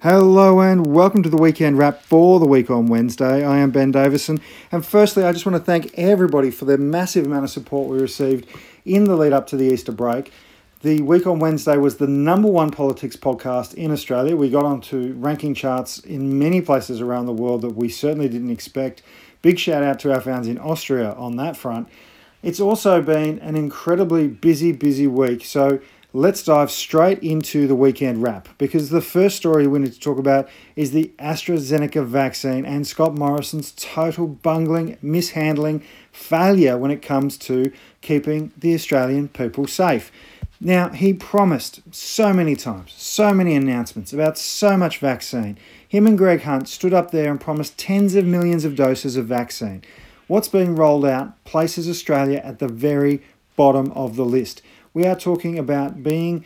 Hello and welcome to the weekend wrap for the week on Wednesday. I am Ben Davison, and firstly, I just want to thank everybody for the massive amount of support we received in the lead up to the Easter break. The week on Wednesday was the number one politics podcast in Australia. We got onto ranking charts in many places around the world that we certainly didn't expect. Big shout out to our fans in Austria on that front. It's also been an incredibly busy, busy week. So let's dive straight into the weekend wrap because the first story we need to talk about is the AstraZeneca vaccine and Scott Morrison's total bungling, mishandling, failure when it comes to keeping the Australian people safe. Now, he promised so many times, so many announcements about so much vaccine. Him and Greg Hunt stood up there and promised tens of millions of doses of vaccine. What's being rolled out places Australia at the very bottom of the list. We are talking about being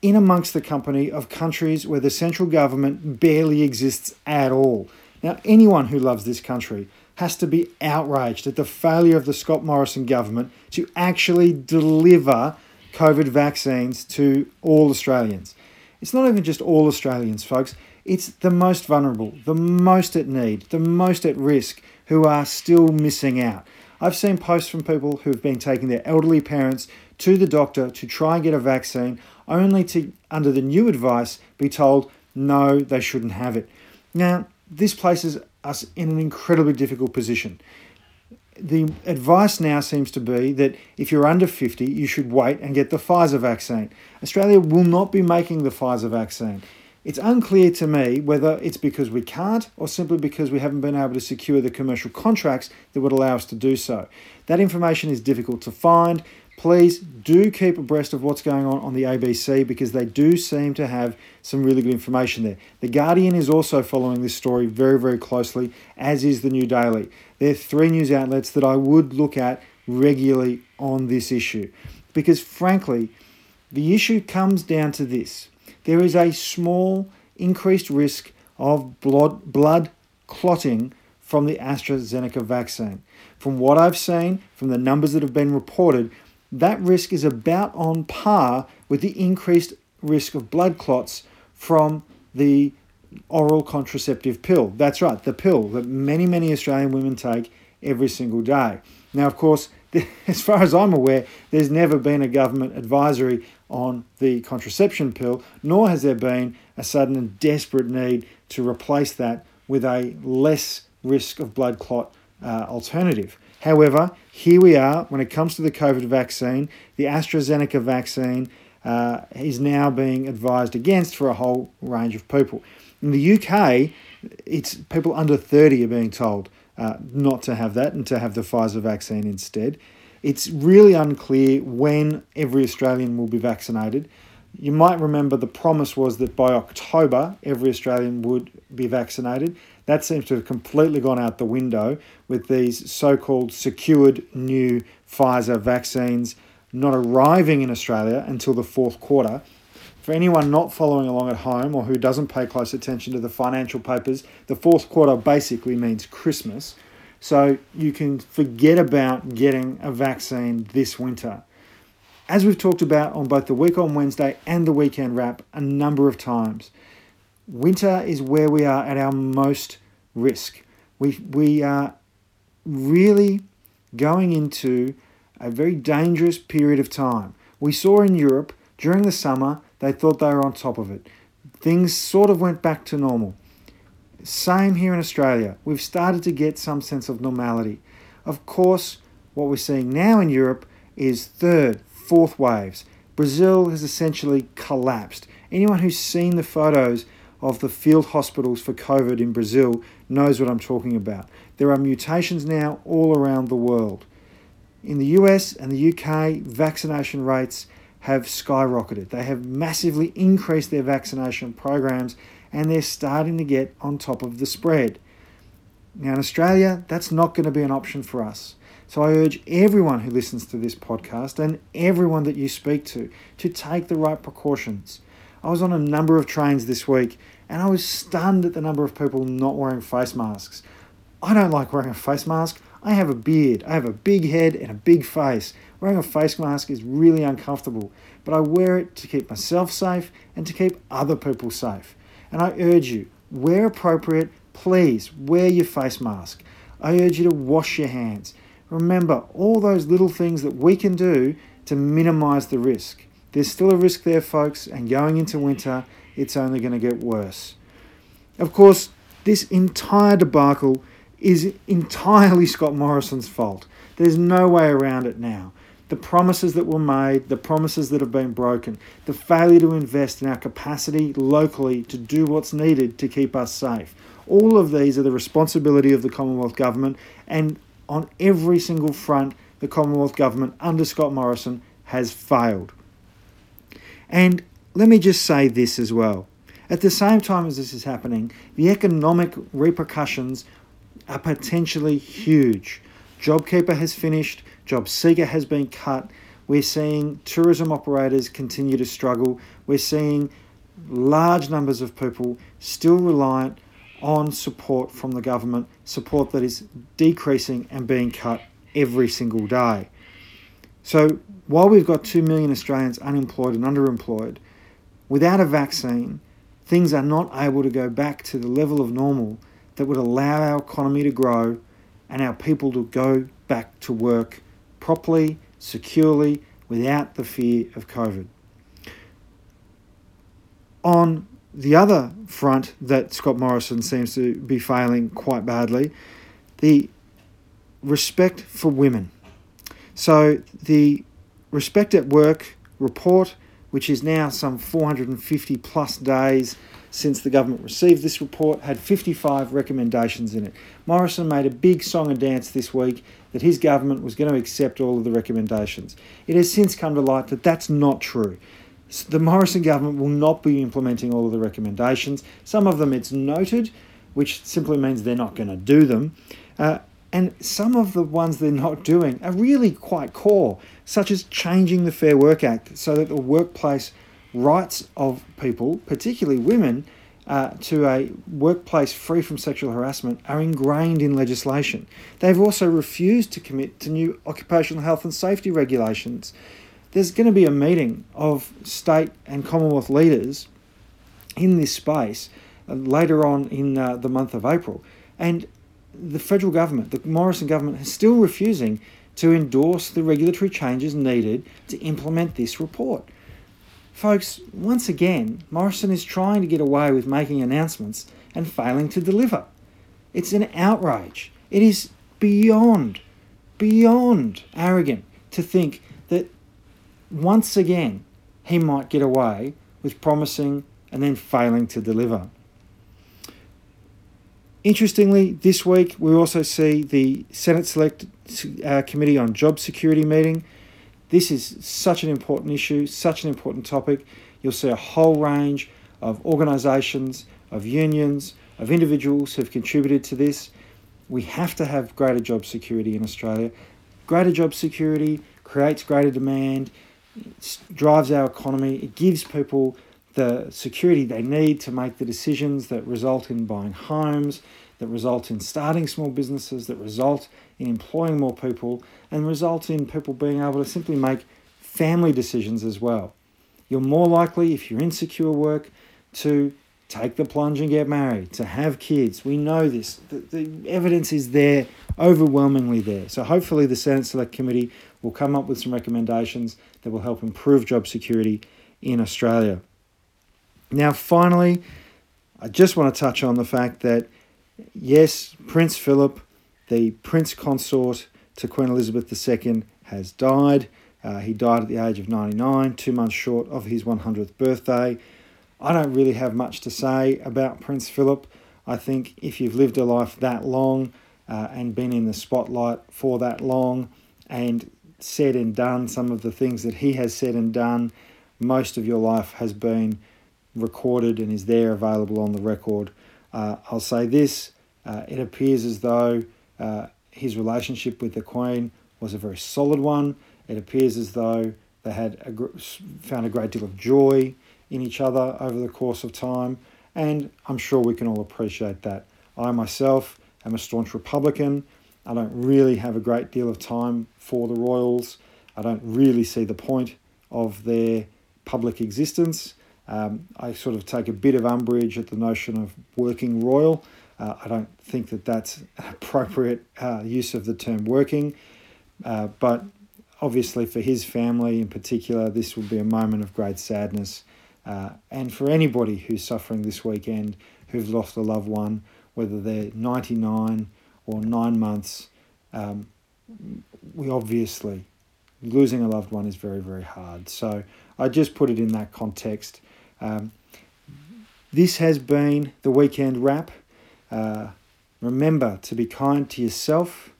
in amongst the company of countries where the central government barely exists at all. Now, anyone who loves this country has to be outraged at the failure of the Scott Morrison government to actually deliver COVID vaccines to all Australians. It's not even just all Australians, folks. It's the most vulnerable, the most at need, the most at risk who are still missing out. I've seen posts from people who have been taking their elderly parents to the doctor to try and get a vaccine, only to, under the new advice, be told no, they shouldn't have it. Now, this places us in an incredibly difficult position. The advice now seems to be that if you're under 50, you should wait and get the Pfizer vaccine. Australia will not be making the Pfizer vaccine. It's unclear to me whether it's because we can't or simply because we haven't been able to secure the commercial contracts that would allow us to do so. That information is difficult to find. Please do keep abreast of what's going on on the ABC because they do seem to have some really good information there. The Guardian is also following this story very, very closely, as is the New Daily. They're three news outlets that I would look at regularly on this issue because, frankly, the issue comes down to this there is a small increased risk of blood, blood clotting from the AstraZeneca vaccine. From what I've seen, from the numbers that have been reported, that risk is about on par with the increased risk of blood clots from the oral contraceptive pill. That's right, the pill that many, many Australian women take every single day. Now, of course, as far as I'm aware, there's never been a government advisory on the contraception pill, nor has there been a sudden and desperate need to replace that with a less risk of blood clot uh, alternative. However, here we are when it comes to the COVID vaccine. The AstraZeneca vaccine uh, is now being advised against for a whole range of people. In the UK, it's people under 30 are being told uh, not to have that and to have the Pfizer vaccine instead. It's really unclear when every Australian will be vaccinated. You might remember the promise was that by October, every Australian would be vaccinated. That seems to have completely gone out the window with these so called secured new Pfizer vaccines not arriving in Australia until the fourth quarter. For anyone not following along at home or who doesn't pay close attention to the financial papers, the fourth quarter basically means Christmas. So you can forget about getting a vaccine this winter. As we've talked about on both the week on Wednesday and the weekend wrap a number of times, winter is where we are at our most risk. We, we are really going into a very dangerous period of time. We saw in Europe during the summer, they thought they were on top of it. Things sort of went back to normal. Same here in Australia. We've started to get some sense of normality. Of course, what we're seeing now in Europe is third, fourth waves. Brazil has essentially collapsed. Anyone who's seen the photos of the field hospitals for COVID in Brazil knows what I'm talking about. There are mutations now all around the world. In the US and the UK, vaccination rates have skyrocketed. They have massively increased their vaccination programs and they're starting to get on top of the spread. Now, in Australia, that's not going to be an option for us. So I urge everyone who listens to this podcast and everyone that you speak to to take the right precautions. I was on a number of trains this week and I was stunned at the number of people not wearing face masks. I don't like wearing a face mask. I have a beard, I have a big head and a big face. Wearing a face mask is really uncomfortable, but I wear it to keep myself safe and to keep other people safe. And I urge you, where appropriate, please wear your face mask. I urge you to wash your hands. Remember all those little things that we can do to minimize the risk. There's still a risk there, folks, and going into winter, it's only going to get worse. Of course, this entire debacle is entirely Scott Morrison's fault. There's no way around it now. The promises that were made, the promises that have been broken, the failure to invest in our capacity locally to do what's needed to keep us safe. All of these are the responsibility of the Commonwealth Government, and on every single front, the Commonwealth Government under Scott Morrison has failed. And let me just say this as well. At the same time as this is happening, the economic repercussions are potentially huge. JobKeeper has finished, JobSeeker has been cut. We're seeing tourism operators continue to struggle. We're seeing large numbers of people still reliant on support from the government, support that is decreasing and being cut every single day. So while we've got 2 million Australians unemployed and underemployed, without a vaccine, things are not able to go back to the level of normal that would allow our economy to grow and our people to go back to work properly, securely, without the fear of COVID. On the other front that Scott Morrison seems to be failing quite badly, the respect for women. So the Respect at Work report, which is now some 450 plus days since the government received this report, had 55 recommendations in it. Morrison made a big song and dance this week that his government was going to accept all of the recommendations. It has since come to light that that's not true the Morrison government will not be implementing all of the recommendations. Some of them it's noted, which simply means they're not going to do them. Uh, and some of the ones they're not doing are really quite core, such as changing the Fair Work Act so that the workplace rights of people, particularly women, uh, to a workplace free from sexual harassment are ingrained in legislation. They've also refused to commit to new occupational health and safety regulations there's going to be a meeting of state and Commonwealth leaders in this space uh, later on in uh, the month of April. And the federal government, the Morrison government, is still refusing to endorse the regulatory changes needed to implement this report. Folks, once again, Morrison is trying to get away with making announcements and failing to deliver. It's an outrage. It is beyond, beyond arrogant to think that once again, he might get away with promising and then failing to deliver. Interestingly, this week we also see the Senate Select uh, Committee on Job Security meeting. This is such an important issue, such an important topic. You'll see a whole range of organisations, of unions, of individuals who've contributed to this. We have to have greater job security in Australia. Greater job security creates greater demand, drives our economy, it gives people the security they need to make the decisions that result in buying homes, that result in starting small businesses, that result in employing more people, and result in people being able to simply make family decisions as well. You're more likely, if you're in secure work, to take the plunge and get married, to have kids. We know this. The, the evidence is there, overwhelmingly there. So hopefully the Senate Select Committee will come up with some recommendations that will help improve job security in Australia. Now, finally, I just want to touch on the fact that yes, Prince Philip, the Prince Consort to Queen Elizabeth II, has died. Uh, he died at the age of 99, two months short of his 100th birthday. I don't really have much to say about Prince Philip. I think if you've lived a life that long uh, and been in the spotlight for that long and said and done some of the things that he has said and done, most of your life has been recorded and is there available on the record. Uh, I'll say this uh, it appears as though uh, his relationship with the Queen was a very solid one. It appears as though they had a, found a great deal of joy in each other over the course of time, and I'm sure we can all appreciate that. I myself am a staunch Republican. I don't really have a great deal of time for the Royals. I don't really see the point of their public existence. Um, I sort of take a bit of umbrage at the notion of working royal. Uh, I don't think that that's appropriate uh, use of the term working, uh, but obviously for his family in particular, this will be a moment of great sadness. Uh, and for anybody who's suffering this weekend, who've lost a loved one, whether they're 99 or nine months, um, we obviously, losing a loved one is very, very hard. So I just put it in that context. Um, this has been the weekend wrap. Uh, remember to be kind to yourself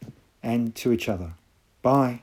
and to each other. Bye.